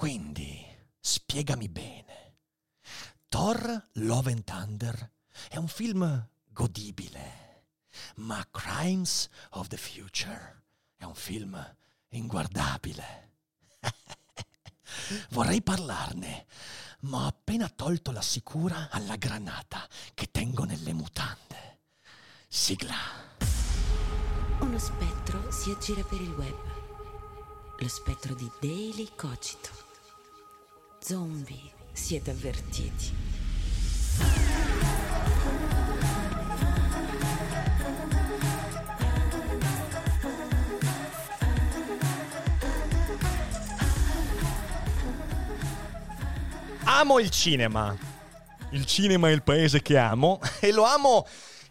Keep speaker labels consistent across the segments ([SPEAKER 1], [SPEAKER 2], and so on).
[SPEAKER 1] Quindi, spiegami bene. Thor Love and Thunder è un film godibile, ma Crimes of the Future è un film inguardabile. Vorrei parlarne, ma ho appena tolto la sicura alla granata che tengo nelle mutande. Sigla.
[SPEAKER 2] Uno spettro si aggira per il web. Lo spettro di Daily Cogito. Zombie, siete avvertiti.
[SPEAKER 1] Amo il cinema. Il cinema è il paese che amo e lo amo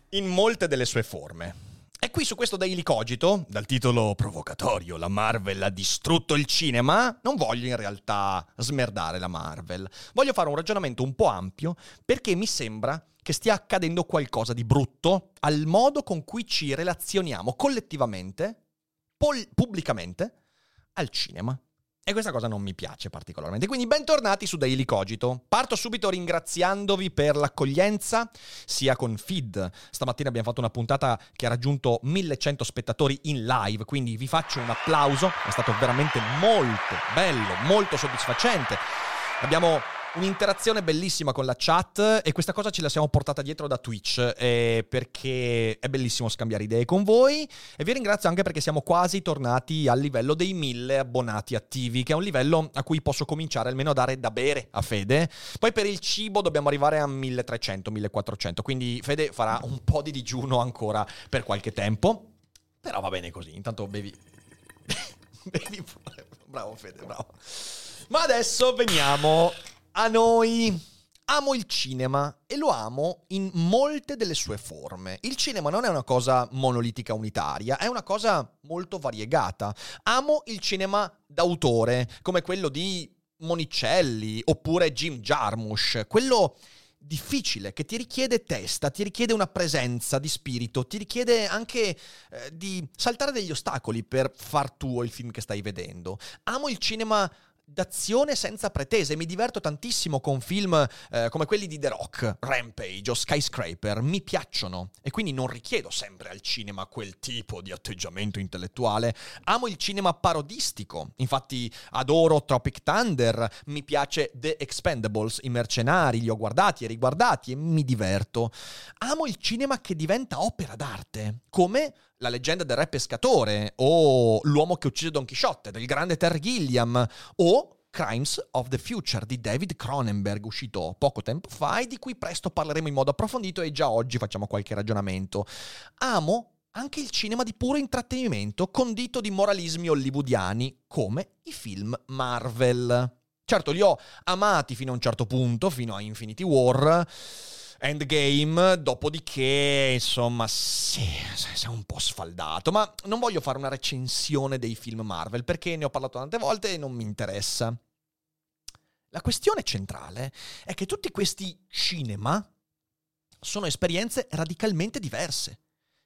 [SPEAKER 1] in molte delle sue forme. E qui su questo Daily Cogito, dal titolo provocatorio La Marvel ha distrutto il cinema, non voglio in realtà smerdare la Marvel. Voglio fare un ragionamento un po' ampio perché mi sembra che stia accadendo qualcosa di brutto al modo con cui ci relazioniamo collettivamente, pol- pubblicamente, al cinema. E questa cosa non mi piace particolarmente. Quindi bentornati su Daily Cogito. Parto subito ringraziandovi per l'accoglienza, sia con Feed. Stamattina abbiamo fatto una puntata che ha raggiunto 1100 spettatori in live, quindi vi faccio un applauso. È stato veramente molto bello, molto soddisfacente. Abbiamo un'interazione bellissima con la chat e questa cosa ce la siamo portata dietro da Twitch eh, perché è bellissimo scambiare idee con voi e vi ringrazio anche perché siamo quasi tornati al livello dei 1000 abbonati attivi che è un livello a cui posso cominciare almeno a dare da bere a Fede. Poi per il cibo dobbiamo arrivare a 1300 1400 quindi Fede farà un po' di digiuno ancora per qualche tempo però va bene così intanto bevi bevi pure. Bravo Fede bravo. Ma adesso veniamo a noi. Amo il cinema e lo amo in molte delle sue forme. Il cinema non è una cosa monolitica unitaria, è una cosa molto variegata. Amo il cinema d'autore, come quello di Monicelli oppure Jim Jarmusch, quello difficile, che ti richiede testa, ti richiede una presenza di spirito, ti richiede anche eh, di saltare degli ostacoli per far tuo il film che stai vedendo. Amo il cinema d'azione senza pretese. Mi diverto tantissimo con film eh, come quelli di The Rock, Rampage o Skyscraper. Mi piacciono e quindi non richiedo sempre al cinema quel tipo di atteggiamento intellettuale. Amo il cinema parodistico. Infatti adoro Tropic Thunder, mi piace The Expendables, i mercenari, li ho guardati e riguardati e mi diverto. Amo il cinema che diventa opera d'arte, come la leggenda del re pescatore, o L'uomo che uccise Don Chisciotte del grande Terry Gilliam, o Crimes of the Future di David Cronenberg, uscito poco tempo fa e di cui presto parleremo in modo approfondito e già oggi facciamo qualche ragionamento. Amo anche il cinema di puro intrattenimento, condito di moralismi hollywoodiani, come i film Marvel. Certo, li ho amati fino a un certo punto, fino a Infinity War Endgame, dopodiché, insomma, sì, si è un po' sfaldato, ma non voglio fare una recensione dei film Marvel perché ne ho parlato tante volte e non mi interessa. La questione centrale è che tutti questi cinema sono esperienze radicalmente diverse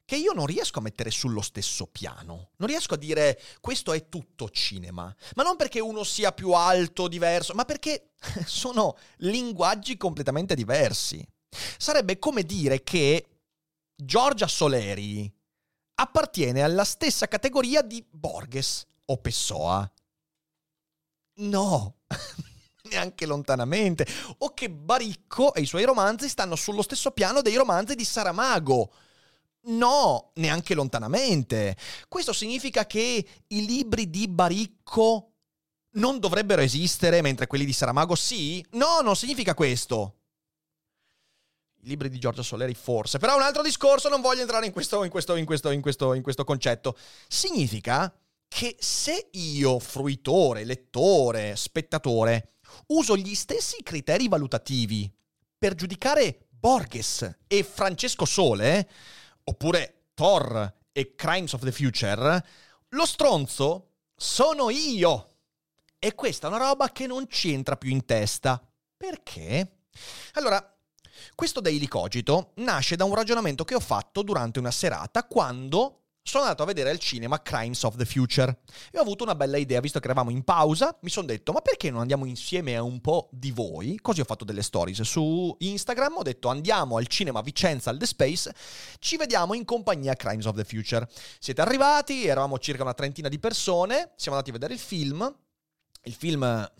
[SPEAKER 1] che io non riesco a mettere sullo stesso piano. Non riesco a dire questo è tutto cinema, ma non perché uno sia più alto, diverso, ma perché sono linguaggi completamente diversi. Sarebbe come dire che Giorgia Soleri appartiene alla stessa categoria di Borges o Pessoa. No, neanche lontanamente. O che Baricco e i suoi romanzi stanno sullo stesso piano dei romanzi di Saramago. No, neanche lontanamente. Questo significa che i libri di Baricco non dovrebbero esistere, mentre quelli di Saramago sì? No, non significa questo i libri di Giorgio Soleri forse, però un altro discorso, non voglio entrare in questo, in questo, in questo, in questo, in questo concetto. Significa che se io, fruitore, lettore, spettatore, uso gli stessi criteri valutativi per giudicare Borges e Francesco Sole, oppure Thor e Crimes of the Future, lo stronzo sono io. E questa è una roba che non ci entra più in testa. Perché? Allora, questo Daily Cogito nasce da un ragionamento che ho fatto durante una serata quando sono andato a vedere al cinema Crimes of the Future e ho avuto una bella idea, visto che eravamo in pausa, mi sono detto ma perché non andiamo insieme a un po' di voi? Così ho fatto delle stories su Instagram, ho detto andiamo al cinema Vicenza al The Space, ci vediamo in compagnia Crimes of the Future. Siete arrivati, eravamo circa una trentina di persone, siamo andati a vedere il film, il film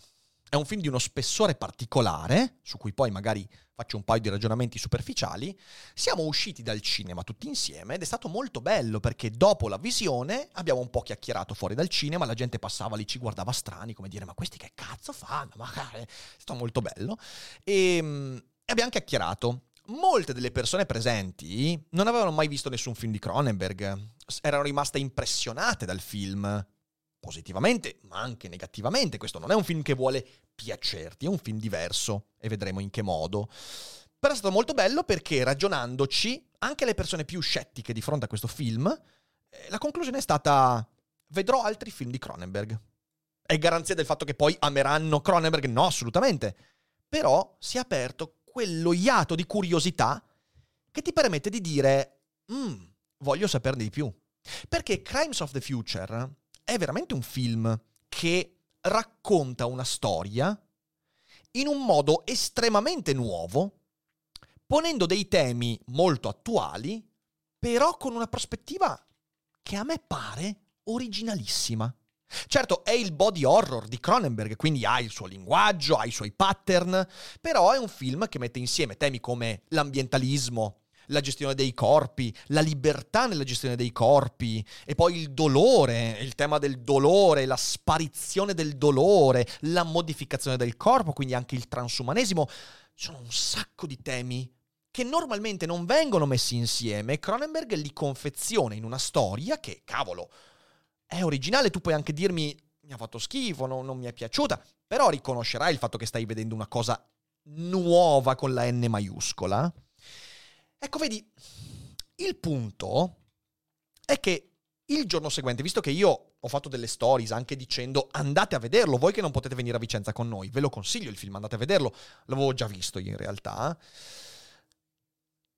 [SPEAKER 1] è un film di uno spessore particolare, su cui poi magari faccio un paio di ragionamenti superficiali. Siamo usciti dal cinema tutti insieme ed è stato molto bello perché dopo la visione abbiamo un po' chiacchierato fuori dal cinema, la gente passava lì, ci guardava strani, come dire ma questi che cazzo fanno? Ma è stato molto bello. E, ehm, e abbiamo chiacchierato. Molte delle persone presenti non avevano mai visto nessun film di Cronenberg, erano rimaste impressionate dal film, positivamente, ma anche negativamente. Questo non è un film che vuole piacerti, è un film diverso e vedremo in che modo. Però è stato molto bello perché ragionandoci, anche le persone più scettiche di fronte a questo film, eh, la conclusione è stata vedrò altri film di Cronenberg. È garanzia del fatto che poi ameranno Cronenberg? No, assolutamente. Però si è aperto quello iato di curiosità che ti permette di dire, mm, voglio saperne di più. Perché Crimes of the Future è veramente un film che racconta una storia in un modo estremamente nuovo, ponendo dei temi molto attuali, però con una prospettiva che a me pare originalissima. Certo, è il body horror di Cronenberg, quindi ha il suo linguaggio, ha i suoi pattern, però è un film che mette insieme temi come l'ambientalismo, la gestione dei corpi, la libertà nella gestione dei corpi e poi il dolore, il tema del dolore, la sparizione del dolore, la modificazione del corpo, quindi anche il transumanesimo. Sono un sacco di temi che normalmente non vengono messi insieme e Cronenberg li confeziona in una storia che, cavolo, è originale. Tu puoi anche dirmi mi ha fatto schifo, no, non mi è piaciuta, però riconoscerai il fatto che stai vedendo una cosa nuova con la N maiuscola. Ecco, vedi, il punto è che il giorno seguente, visto che io ho fatto delle stories anche dicendo andate a vederlo, voi che non potete venire a Vicenza con noi, ve lo consiglio il film, andate a vederlo, l'avevo già visto io in realtà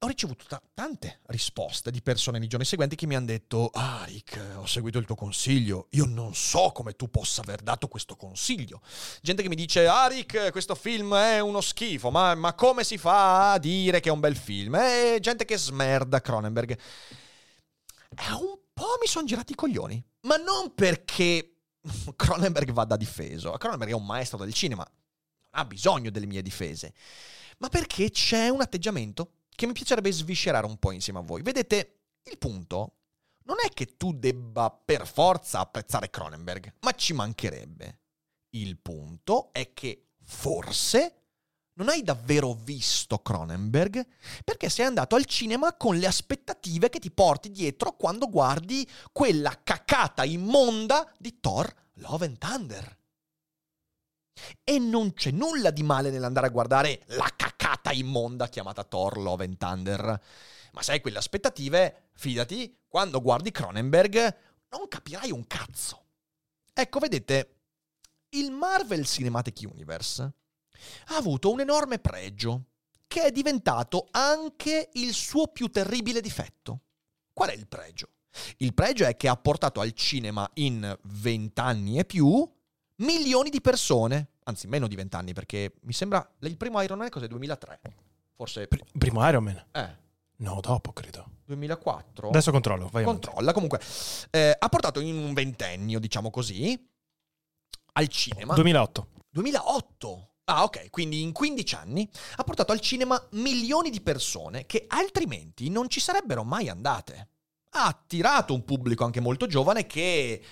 [SPEAKER 1] ho ricevuto t- tante risposte di persone nei giorni seguenti che mi hanno detto ah Rick ho seguito il tuo consiglio. Io non so come tu possa aver dato questo consiglio. Gente che mi dice ah Rick questo film è uno schifo ma, ma come si fa a dire che è un bel film? E gente che smerda Cronenberg. E un po' mi sono girati i coglioni ma non perché Cronenberg vada difeso. Cronenberg è un maestro del cinema ha bisogno delle mie difese ma perché c'è un atteggiamento che mi piacerebbe sviscerare un po' insieme a voi. Vedete, il punto non è che tu debba per forza apprezzare Cronenberg, ma ci mancherebbe. Il punto è che forse non hai davvero visto Cronenberg perché sei andato al cinema con le aspettative che ti porti dietro quando guardi quella cacata immonda di Thor Love and Thunder. E non c'è nulla di male nell'andare a guardare la cacata immonda chiamata Thor Love and Thunder. Ma se hai quelle aspettative, fidati, quando guardi Cronenberg non capirai un cazzo. Ecco, vedete, il Marvel Cinematic Universe ha avuto un enorme pregio, che è diventato anche il suo più terribile difetto. Qual è il pregio? Il pregio è che ha portato al cinema in vent'anni e più milioni di persone, anzi meno di vent'anni perché mi sembra il primo Iron Man cos'è 2003, forse...
[SPEAKER 3] Pr- primo Iron Man?
[SPEAKER 1] Eh.
[SPEAKER 3] No, dopo credo.
[SPEAKER 1] 2004?
[SPEAKER 3] Adesso controllo, vai
[SPEAKER 1] Controlla, avanti. comunque. Eh, ha portato in un ventennio, diciamo così, al cinema.
[SPEAKER 3] 2008.
[SPEAKER 1] 2008? Ah, ok, quindi in 15 anni ha portato al cinema milioni di persone che altrimenti non ci sarebbero mai andate. Ha attirato un pubblico anche molto giovane che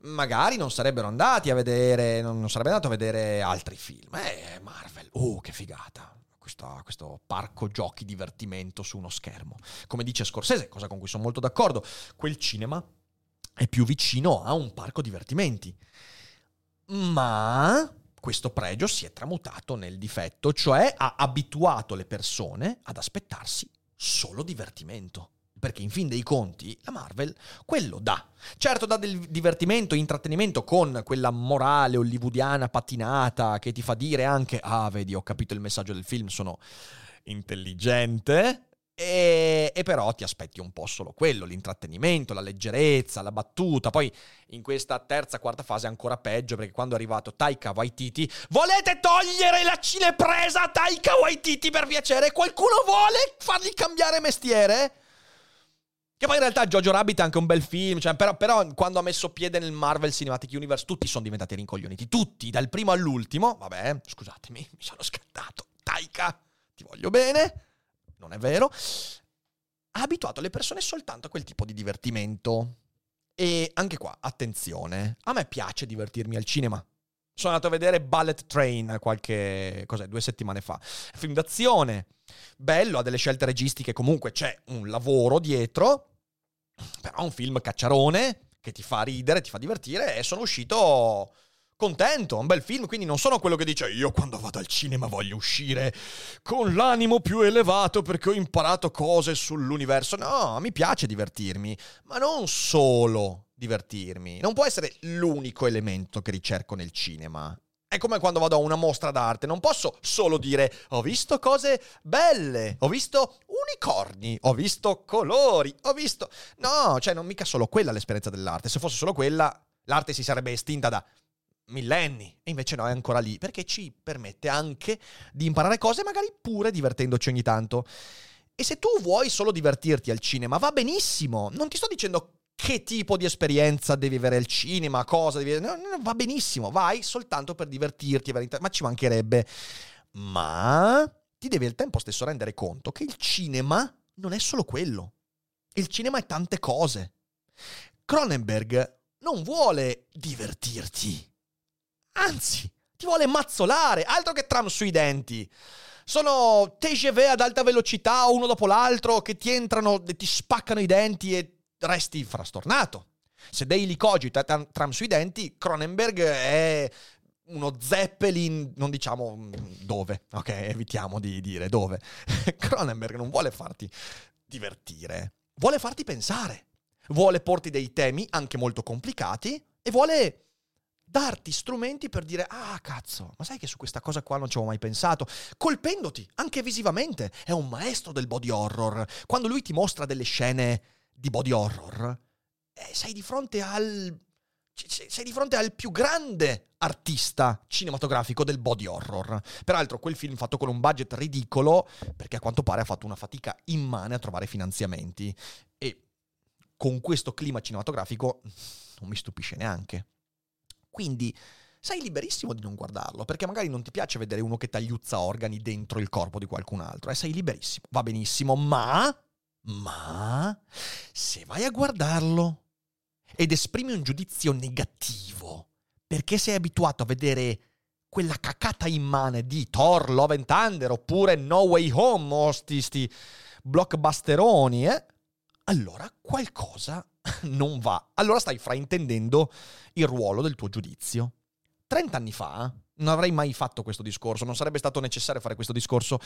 [SPEAKER 1] magari non sarebbero andati a vedere, non, non sarebbe andato a vedere altri film. Eh, Marvel, oh, che figata. Questo, questo parco giochi divertimento su uno schermo. Come dice Scorsese, cosa con cui sono molto d'accordo, quel cinema è più vicino a un parco divertimenti. Ma questo pregio si è tramutato nel difetto, cioè ha abituato le persone ad aspettarsi solo divertimento. Perché in fin dei conti la Marvel quello dà. Certo dà del divertimento, intrattenimento con quella morale hollywoodiana patinata che ti fa dire anche, ah vedi ho capito il messaggio del film, sono intelligente, e, e, però ti aspetti un po' solo quello, l'intrattenimento, la leggerezza, la battuta. Poi in questa terza, quarta fase è ancora peggio perché quando è arrivato Taika Waititi, volete togliere la cinepresa a Taika Waititi per piacere? Qualcuno vuole fargli cambiare mestiere? Che poi in realtà Jojo Rabbit è anche un bel film, cioè, però, però, quando ha messo piede nel Marvel Cinematic Universe tutti sono diventati rincoglioniti, tutti, dal primo all'ultimo. Vabbè, scusatemi, mi sono scattato. Taika, ti voglio bene non è vero, ha abituato le persone soltanto a quel tipo di divertimento. E anche qua, attenzione, a me piace divertirmi al cinema. Sono andato a vedere Bullet Train qualche, cos'è, due settimane fa. Film d'azione, bello, ha delle scelte registiche, comunque c'è un lavoro dietro, però un film cacciarone che ti fa ridere, ti fa divertire e sono uscito contento, un bel film, quindi non sono quello che dice io quando vado al cinema voglio uscire con l'animo più elevato perché ho imparato cose sull'universo. No, mi piace divertirmi, ma non solo divertirmi. Non può essere l'unico elemento che ricerco nel cinema. È come quando vado a una mostra d'arte, non posso solo dire ho visto cose belle, ho visto unicorni, ho visto colori, ho visto... No, cioè non mica solo quella l'esperienza dell'arte. Se fosse solo quella, l'arte si sarebbe estinta da millenni. E invece no, è ancora lì, perché ci permette anche di imparare cose, magari pure divertendoci ogni tanto. E se tu vuoi solo divertirti al cinema, va benissimo. Non ti sto dicendo che tipo di esperienza devi avere al cinema, cosa devi... No, no, va benissimo, vai soltanto per divertirti, ma ci mancherebbe. Ma ti devi al tempo stesso rendere conto che il cinema non è solo quello. Il cinema è tante cose. Cronenberg non vuole divertirti. Anzi, ti vuole mazzolare, altro che tram sui denti. Sono TGV ad alta velocità, uno dopo l'altro, che ti entrano e ti spaccano i denti e resti frastornato. Se Daily cogita tram sui denti, Cronenberg è uno Zeppelin, non diciamo mm, dove, ok? Evitiamo di dire dove. Cronenberg non vuole farti divertire, vuole farti pensare. Vuole porti dei temi anche molto complicati e vuole darti strumenti per dire, ah cazzo, ma sai che su questa cosa qua non ci avevo mai pensato, colpendoti anche visivamente. È un maestro del body horror. Quando lui ti mostra delle scene di body horror, eh, sei di fronte al... Sei di fronte al più grande artista cinematografico del body horror. Peraltro, quel film fatto con un budget ridicolo, perché a quanto pare ha fatto una fatica immane a trovare finanziamenti. E con questo clima cinematografico non mi stupisce neanche. Quindi sei liberissimo di non guardarlo, perché magari non ti piace vedere uno che tagliuzza organi dentro il corpo di qualcun altro, e eh? sei liberissimo, va benissimo, ma, ma, se vai a guardarlo ed esprimi un giudizio negativo, perché sei abituato a vedere quella cacata immane di Thor, Love and Thunder, oppure No Way Home, o sti, sti blockbusteroni, eh? allora qualcosa non va. Allora stai fraintendendo il ruolo del tuo giudizio. Trent'anni fa non avrei mai fatto questo discorso, non sarebbe stato necessario fare questo discorso,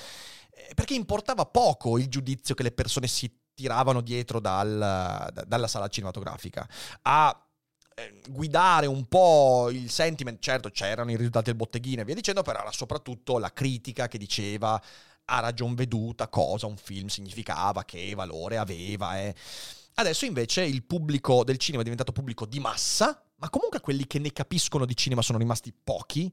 [SPEAKER 1] eh, perché importava poco il giudizio che le persone si tiravano dietro dal, dalla sala cinematografica. A eh, guidare un po' il sentiment, certo c'erano i risultati del botteghino e via dicendo, però era soprattutto la critica che diceva a ragion veduta cosa un film significava, che valore aveva. Eh. Adesso invece il pubblico del cinema è diventato pubblico di massa, ma comunque quelli che ne capiscono di cinema sono rimasti pochi,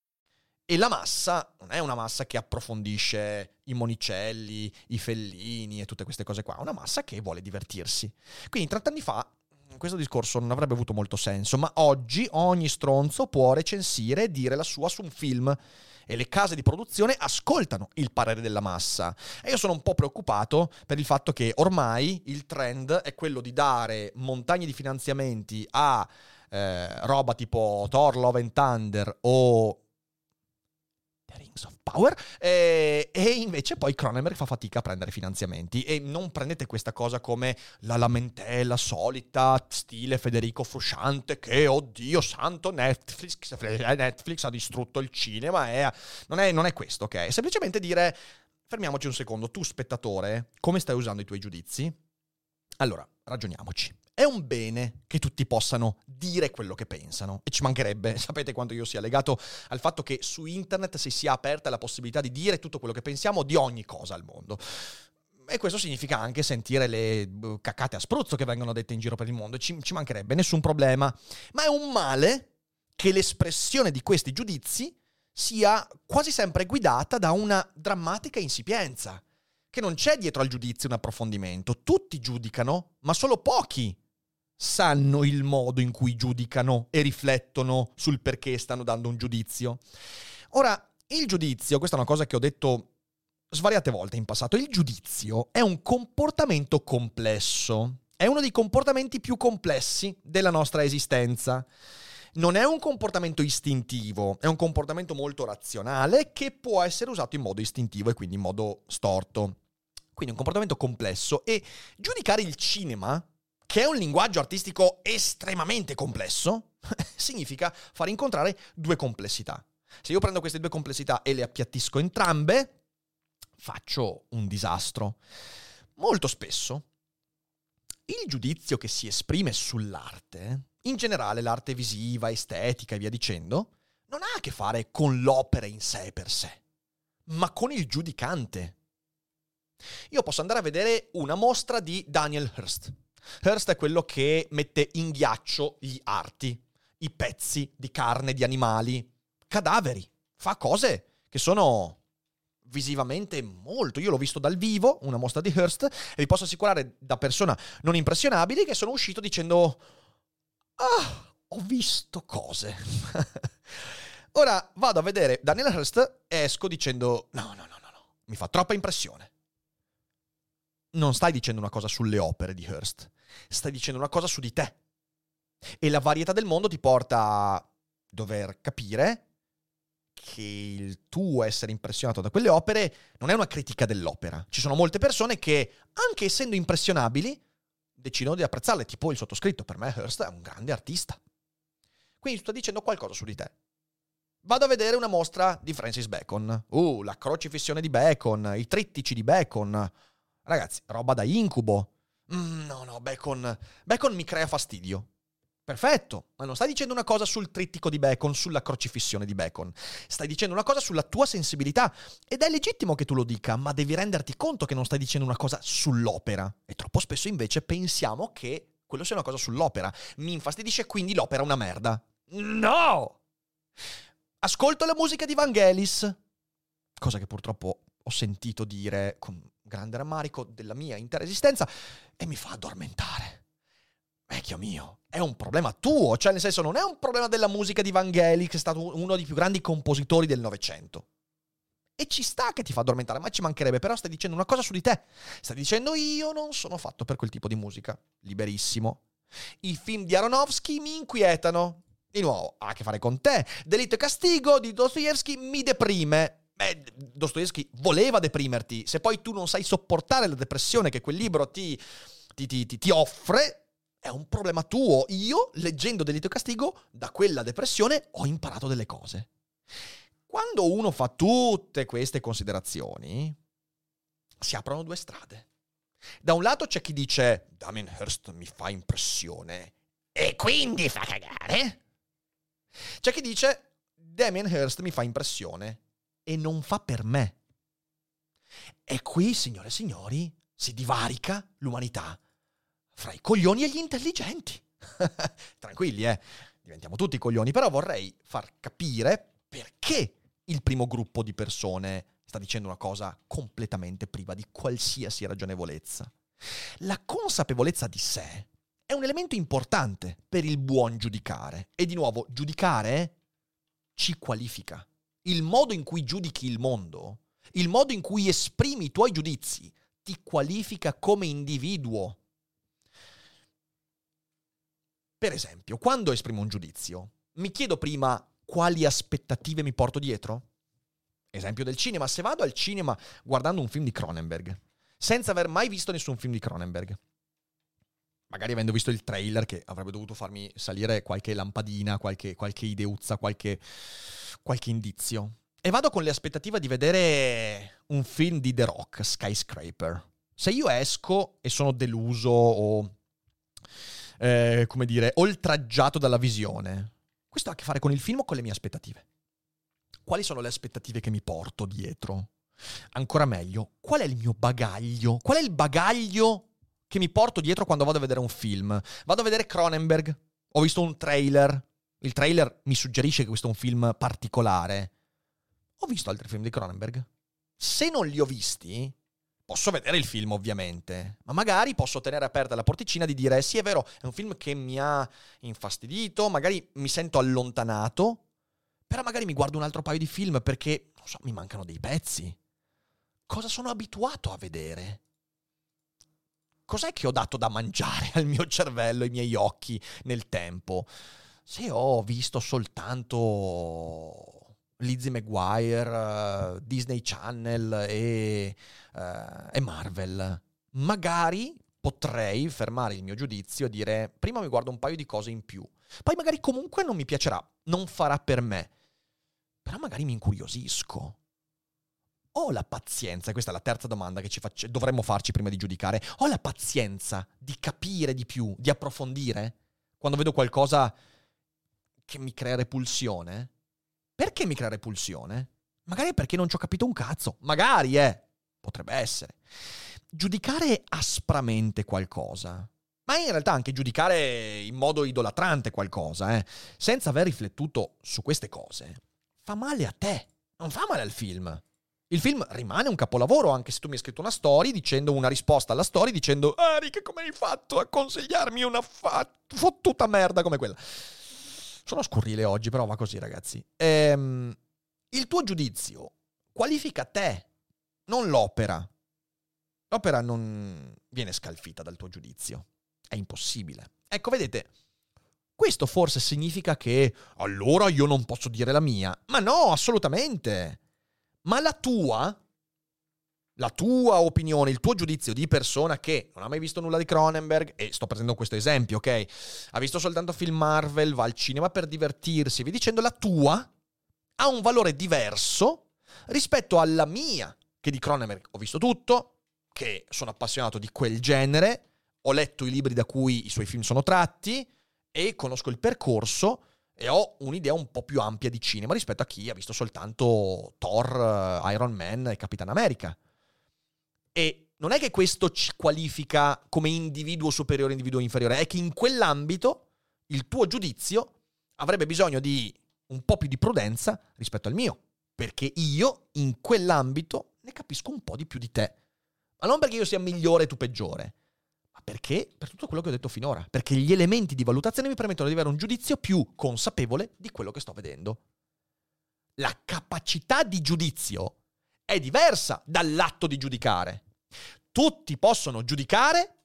[SPEAKER 1] E la massa non è una massa che approfondisce i monicelli, i fellini e tutte queste cose qua, è una massa che vuole divertirsi. Quindi 30 anni fa questo discorso non avrebbe avuto molto senso, ma oggi ogni stronzo può recensire e dire la sua su un film e le case di produzione ascoltano il parere della massa. E io sono un po' preoccupato per il fatto che ormai il trend è quello di dare montagne di finanziamenti a eh, roba tipo Thor, Love and Thunder o Rings of Power eh, e invece poi Cronenberg fa fatica a prendere finanziamenti. E non prendete questa cosa come la lamentela solita stile Federico Frusciante che oddio santo Netflix, Netflix ha distrutto il cinema e non, è, non è questo ok? È semplicemente dire fermiamoci un secondo. Tu spettatore come stai usando i tuoi giudizi? Allora ragioniamoci. È un bene che tutti possano dire quello che pensano. E ci mancherebbe, sapete quanto io sia legato al fatto che su internet si sia aperta la possibilità di dire tutto quello che pensiamo di ogni cosa al mondo. E questo significa anche sentire le boh, cacate a spruzzo che vengono dette in giro per il mondo. Ci, ci mancherebbe, nessun problema. Ma è un male che l'espressione di questi giudizi sia quasi sempre guidata da una drammatica insipienza che non c'è dietro al giudizio un approfondimento. Tutti giudicano, ma solo pochi sanno il modo in cui giudicano e riflettono sul perché stanno dando un giudizio. Ora, il giudizio, questa è una cosa che ho detto svariate volte in passato, il giudizio è un comportamento complesso, è uno dei comportamenti più complessi della nostra esistenza. Non è un comportamento istintivo, è un comportamento molto razionale che può essere usato in modo istintivo e quindi in modo storto. Quindi un comportamento complesso e giudicare il cinema, che è un linguaggio artistico estremamente complesso, significa far incontrare due complessità. Se io prendo queste due complessità e le appiattisco entrambe, faccio un disastro. Molto spesso il giudizio che si esprime sull'arte, in generale l'arte visiva, estetica e via dicendo, non ha a che fare con l'opera in sé per sé, ma con il giudicante. Io posso andare a vedere una mostra di Daniel Hirst. Hirst è quello che mette in ghiaccio gli arti, i pezzi di carne di animali, cadaveri, fa cose che sono visivamente molto. Io l'ho visto dal vivo, una mostra di Hearst, e vi posso assicurare da persona non impressionabili che sono uscito dicendo: Ah, ho visto cose. Ora vado a vedere Daniel Hearst e esco dicendo: No, no, no, no, no, mi fa troppa impressione non stai dicendo una cosa sulle opere di Hearst, stai dicendo una cosa su di te. E la varietà del mondo ti porta a dover capire che il tuo essere impressionato da quelle opere non è una critica dell'opera. Ci sono molte persone che, anche essendo impressionabili, decidono di apprezzarle, tipo il sottoscritto. Per me Hearst è un grande artista. Quindi sto dicendo qualcosa su di te. Vado a vedere una mostra di Francis Bacon. Uh, la crocifissione di Bacon, i trittici di Bacon, Ragazzi, roba da incubo. Mm, no, no, Bacon. Bacon mi crea fastidio. Perfetto, ma non stai dicendo una cosa sul trittico di Bacon, sulla crocifissione di Bacon. Stai dicendo una cosa sulla tua sensibilità. Ed è legittimo che tu lo dica, ma devi renderti conto che non stai dicendo una cosa sull'opera. E troppo spesso invece pensiamo che quello sia una cosa sull'opera. Mi infastidisce quindi l'opera è una merda. No! Ascolto la musica di Vangelis. Cosa che purtroppo ho sentito dire con grande rammarico della mia intera esistenza e mi fa addormentare. Vecchio mio, è un problema tuo, cioè nel senso non è un problema della musica di Vangelis, che è stato uno dei più grandi compositori del Novecento. E ci sta che ti fa addormentare, ma ci mancherebbe, però stai dicendo una cosa su di te. Stai dicendo io non sono fatto per quel tipo di musica. Liberissimo. I film di Aronofsky mi inquietano. Di nuovo, ha a che fare con te. Delitto e castigo di Dostoevsky mi deprime. Beh, Dostoevsky voleva deprimerti. Se poi tu non sai sopportare la depressione che quel libro ti, ti, ti, ti offre, è un problema tuo. Io, leggendo Delitto e Castigo, da quella depressione ho imparato delle cose. Quando uno fa tutte queste considerazioni, si aprono due strade. Da un lato c'è chi dice Damien Hirst mi fa impressione e quindi fa cagare. C'è chi dice Damien Hirst mi fa impressione e non fa per me. E qui, signore e signori, si divarica l'umanità fra i coglioni e gli intelligenti. Tranquilli, eh, diventiamo tutti coglioni, però vorrei far capire perché il primo gruppo di persone sta dicendo una cosa completamente priva di qualsiasi ragionevolezza. La consapevolezza di sé è un elemento importante per il buon giudicare. E di nuovo, giudicare ci qualifica. Il modo in cui giudichi il mondo, il modo in cui esprimi i tuoi giudizi, ti qualifica come individuo. Per esempio, quando esprimo un giudizio, mi chiedo prima quali aspettative mi porto dietro? Esempio del cinema, se vado al cinema guardando un film di Cronenberg, senza aver mai visto nessun film di Cronenberg, magari avendo visto il trailer che avrebbe dovuto farmi salire qualche lampadina, qualche, qualche ideuzza, qualche, qualche indizio. E vado con le aspettative di vedere un film di The Rock, Skyscraper. Se io esco e sono deluso o, eh, come dire, oltraggiato dalla visione, questo ha a che fare con il film o con le mie aspettative? Quali sono le aspettative che mi porto dietro? Ancora meglio, qual è il mio bagaglio? Qual è il bagaglio che mi porto dietro quando vado a vedere un film? Vado a vedere Cronenberg, ho visto un trailer, il trailer mi suggerisce che questo è un film particolare. Ho visto altri film di Cronenberg? Se non li ho visti, posso vedere il film ovviamente, ma magari posso tenere aperta la porticina di dire sì è vero, è un film che mi ha infastidito, magari mi sento allontanato, però magari mi guardo un altro paio di film perché, non so, mi mancano dei pezzi. Cosa sono abituato a vedere? Cos'è che ho dato da mangiare al mio cervello, ai miei occhi nel tempo? Se ho visto soltanto Lizzie McGuire, uh, Disney Channel e, uh, e Marvel, magari potrei fermare il mio giudizio e dire prima mi guardo un paio di cose in più. Poi magari comunque non mi piacerà, non farà per me però magari mi incuriosisco. Ho la pazienza, questa è la terza domanda che ci faccio, dovremmo farci prima di giudicare, ho la pazienza di capire di più, di approfondire, quando vedo qualcosa che mi crea repulsione? Perché mi crea repulsione? Magari perché non ci ho capito un cazzo, magari, eh, potrebbe essere. Giudicare aspramente qualcosa, ma in realtà anche giudicare in modo idolatrante qualcosa, eh, senza aver riflettuto su queste cose, fa male a te, non fa male al film. Il film rimane un capolavoro anche se tu mi hai scritto una story dicendo una risposta alla story dicendo Eric come hai fatto a consigliarmi una fa- fottuta merda come quella. Sono scurrile oggi però va così ragazzi. Ehm, il tuo giudizio qualifica te, non l'opera. L'opera non viene scalfita dal tuo giudizio. È impossibile. Ecco, vedete, questo forse significa che allora io non posso dire la mia. Ma no, assolutamente. Ma la tua, la tua opinione, il tuo giudizio di persona che non ha mai visto nulla di Cronenberg, e sto prendendo questo esempio, ok? Ha visto soltanto film Marvel, va al cinema per divertirsi, vi dicendo la tua ha un valore diverso rispetto alla mia, che di Cronenberg ho visto tutto, che sono appassionato di quel genere, ho letto i libri da cui i suoi film sono tratti, e conosco il percorso e ho un'idea un po' più ampia di cinema rispetto a chi ha visto soltanto Thor, eh, Iron Man e Capitan America. E non è che questo ci qualifica come individuo superiore, individuo inferiore, è che in quell'ambito il tuo giudizio avrebbe bisogno di un po' più di prudenza rispetto al mio, perché io in quell'ambito ne capisco un po' di più di te. Ma non perché io sia migliore e tu peggiore, perché? Per tutto quello che ho detto finora. Perché gli elementi di valutazione mi permettono di avere un giudizio più consapevole di quello che sto vedendo. La capacità di giudizio è diversa dall'atto di giudicare. Tutti possono giudicare,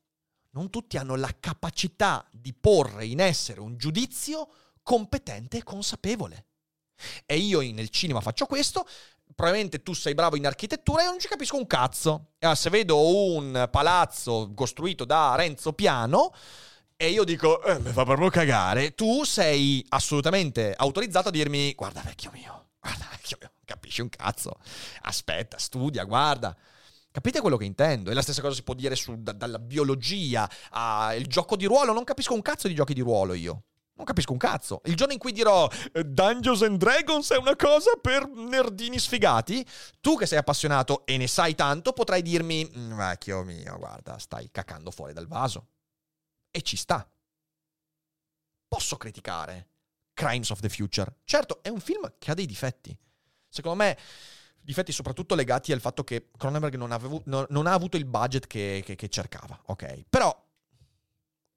[SPEAKER 1] non tutti hanno la capacità di porre in essere un giudizio competente e consapevole. E io nel cinema faccio questo, probabilmente tu sei bravo in architettura e non ci capisco un cazzo. Ah, se vedo un palazzo costruito da Renzo Piano e io dico, eh, mi fa proprio cagare, tu sei assolutamente autorizzato a dirmi, guarda vecchio mio, guarda vecchio mio, capisci un cazzo. Aspetta, studia, guarda. Capite quello che intendo? E la stessa cosa si può dire su, da, dalla biologia al gioco di ruolo. Non capisco un cazzo di giochi di ruolo io. Non capisco un cazzo. Il giorno in cui dirò eh, Dungeons and Dragons è una cosa per nerdini sfigati, tu che sei appassionato e ne sai tanto, potrai dirmi, mm, vecchio mio, guarda, stai cacando fuori dal vaso. E ci sta. Posso criticare Crimes of the Future. Certo, è un film che ha dei difetti. Secondo me, difetti soprattutto legati al fatto che Cronenberg non, avevo, non, non ha avuto il budget che, che, che cercava, ok? Però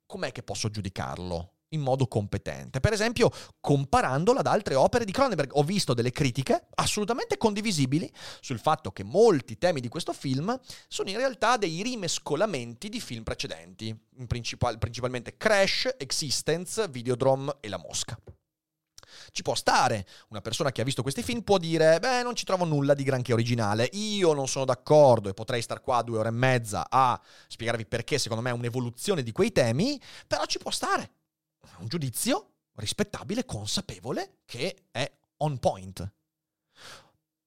[SPEAKER 1] com'è che posso giudicarlo? In modo competente. Per esempio, comparandolo ad altre opere di Cronenberg, ho visto delle critiche assolutamente condivisibili sul fatto che molti temi di questo film sono in realtà dei rimescolamenti di film precedenti, principal- principalmente Crash, Existence, Videodrome e La Mosca. Ci può stare, una persona che ha visto questi film può dire, beh, non ci trovo nulla di granché originale, io non sono d'accordo e potrei star qua due ore e mezza a spiegarvi perché secondo me è un'evoluzione di quei temi, però ci può stare. Un giudizio rispettabile, consapevole, che è on point.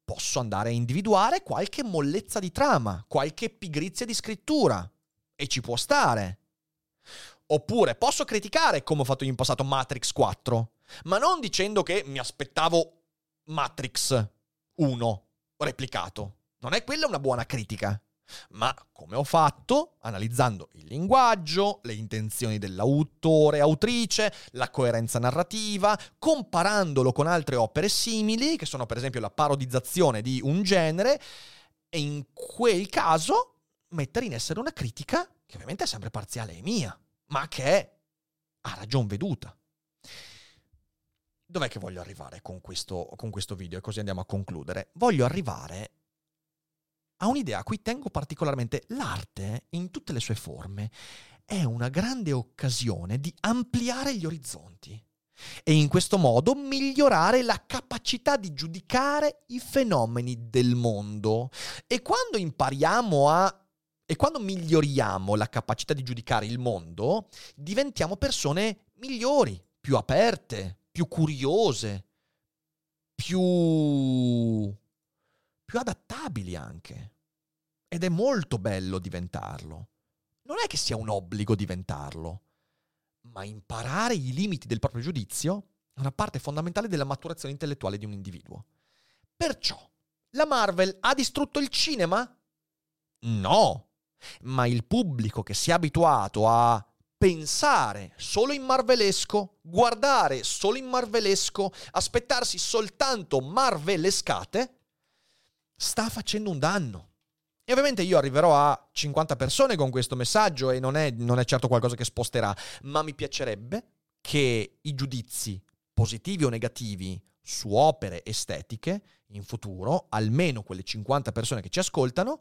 [SPEAKER 1] Posso andare a individuare qualche mollezza di trama, qualche pigrizia di scrittura, e ci può stare. Oppure posso criticare, come ho fatto in passato, Matrix 4, ma non dicendo che mi aspettavo Matrix 1 replicato. Non è quella una buona critica. Ma come ho fatto? Analizzando il linguaggio, le intenzioni dell'autore, autrice, la coerenza narrativa, comparandolo con altre opere simili, che sono per esempio la parodizzazione di un genere, e in quel caso mettere in essere una critica che ovviamente è sempre parziale e mia, ma che è a ragion veduta. Dov'è che voglio arrivare con questo, con questo video? E così andiamo a concludere. Voglio arrivare a un'idea a cui tengo particolarmente. L'arte, in tutte le sue forme, è una grande occasione di ampliare gli orizzonti e in questo modo migliorare la capacità di giudicare i fenomeni del mondo. E quando impariamo a e quando miglioriamo la capacità di giudicare il mondo, diventiamo persone migliori, più aperte, più curiose, più, più adattabili anche. Ed è molto bello diventarlo. Non è che sia un obbligo diventarlo, ma imparare i limiti del proprio giudizio è una parte fondamentale della maturazione intellettuale di un individuo. Perciò, la Marvel ha distrutto il cinema? No, ma il pubblico che si è abituato a pensare solo in marvelesco, guardare solo in marvelesco, aspettarsi soltanto marvelescate, sta facendo un danno. E ovviamente io arriverò a 50 persone con questo messaggio e non è, non è certo qualcosa che sposterà, ma mi piacerebbe che i giudizi positivi o negativi su opere estetiche in futuro, almeno quelle 50 persone che ci ascoltano,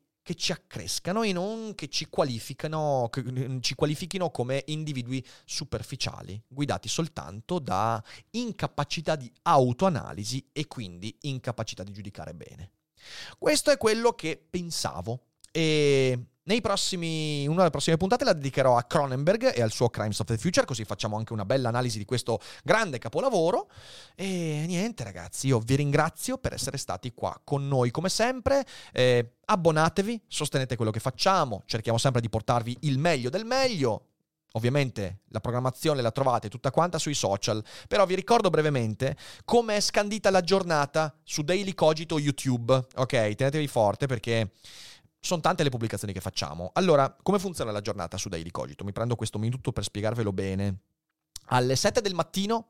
[SPEAKER 1] che ci accrescano e non che ci qualificano, che ci qualifichino come individui superficiali, guidati soltanto da incapacità di autoanalisi e quindi incapacità di giudicare bene. Questo è quello che pensavo e prossimi, una delle prossime puntate la dedicherò a Cronenberg e al suo Crimes of the Future, così facciamo anche una bella analisi di questo grande capolavoro. E niente ragazzi, io vi ringrazio per essere stati qua con noi come sempre. Eh, abbonatevi, sostenete quello che facciamo, cerchiamo sempre di portarvi il meglio del meglio. Ovviamente la programmazione la trovate tutta quanta sui social, però vi ricordo brevemente come è scandita la giornata su Daily Cogito YouTube. Ok, tenetevi forte perché sono tante le pubblicazioni che facciamo. Allora, come funziona la giornata su Daily Cogito? Mi prendo questo minuto per spiegarvelo bene. Alle 7 del mattino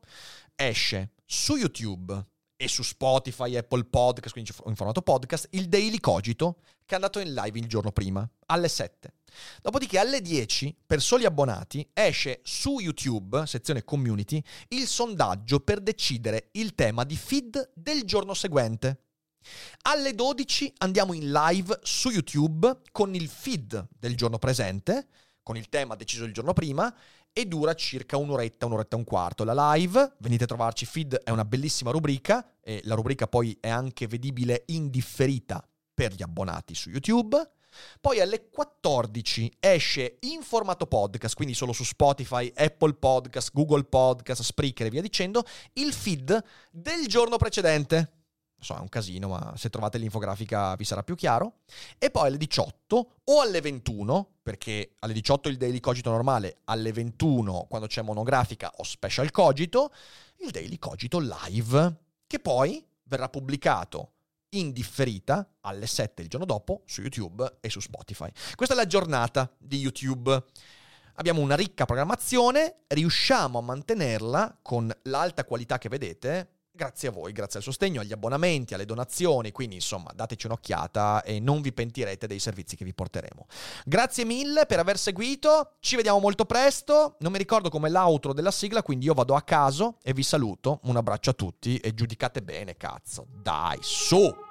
[SPEAKER 1] esce su YouTube e su Spotify, Apple Podcast, quindi in formato podcast, il Daily Cogito che è andato in live il giorno prima, alle 7. Dopodiché alle 10, per soli abbonati, esce su YouTube, sezione community, il sondaggio per decidere il tema di feed del giorno seguente. Alle 12 andiamo in live su YouTube con il feed del giorno presente, con il tema deciso il giorno prima, e dura circa un'oretta, un'oretta e un quarto. La live, venite a trovarci, feed è una bellissima rubrica, e la rubrica poi è anche vedibile in differita per gli abbonati su YouTube. Poi alle 14 esce in formato podcast, quindi solo su Spotify, Apple Podcast, Google Podcast, Spreaker e via dicendo, il feed del giorno precedente so, è un casino, ma se trovate l'infografica vi sarà più chiaro. E poi alle 18 o alle 21, perché alle 18 il daily cogito normale, alle 21 quando c'è monografica o special cogito, il daily cogito live, che poi verrà pubblicato in differita alle 7 il giorno dopo su YouTube e su Spotify. Questa è la giornata di YouTube. Abbiamo una ricca programmazione, riusciamo a mantenerla con l'alta qualità che vedete grazie a voi, grazie al sostegno, agli abbonamenti, alle donazioni, quindi insomma dateci un'occhiata e non vi pentirete dei servizi che vi porteremo. Grazie mille per aver seguito, ci vediamo molto presto, non mi ricordo come l'outro della sigla, quindi io vado a caso e vi saluto, un abbraccio a tutti e giudicate bene, cazzo, dai, su!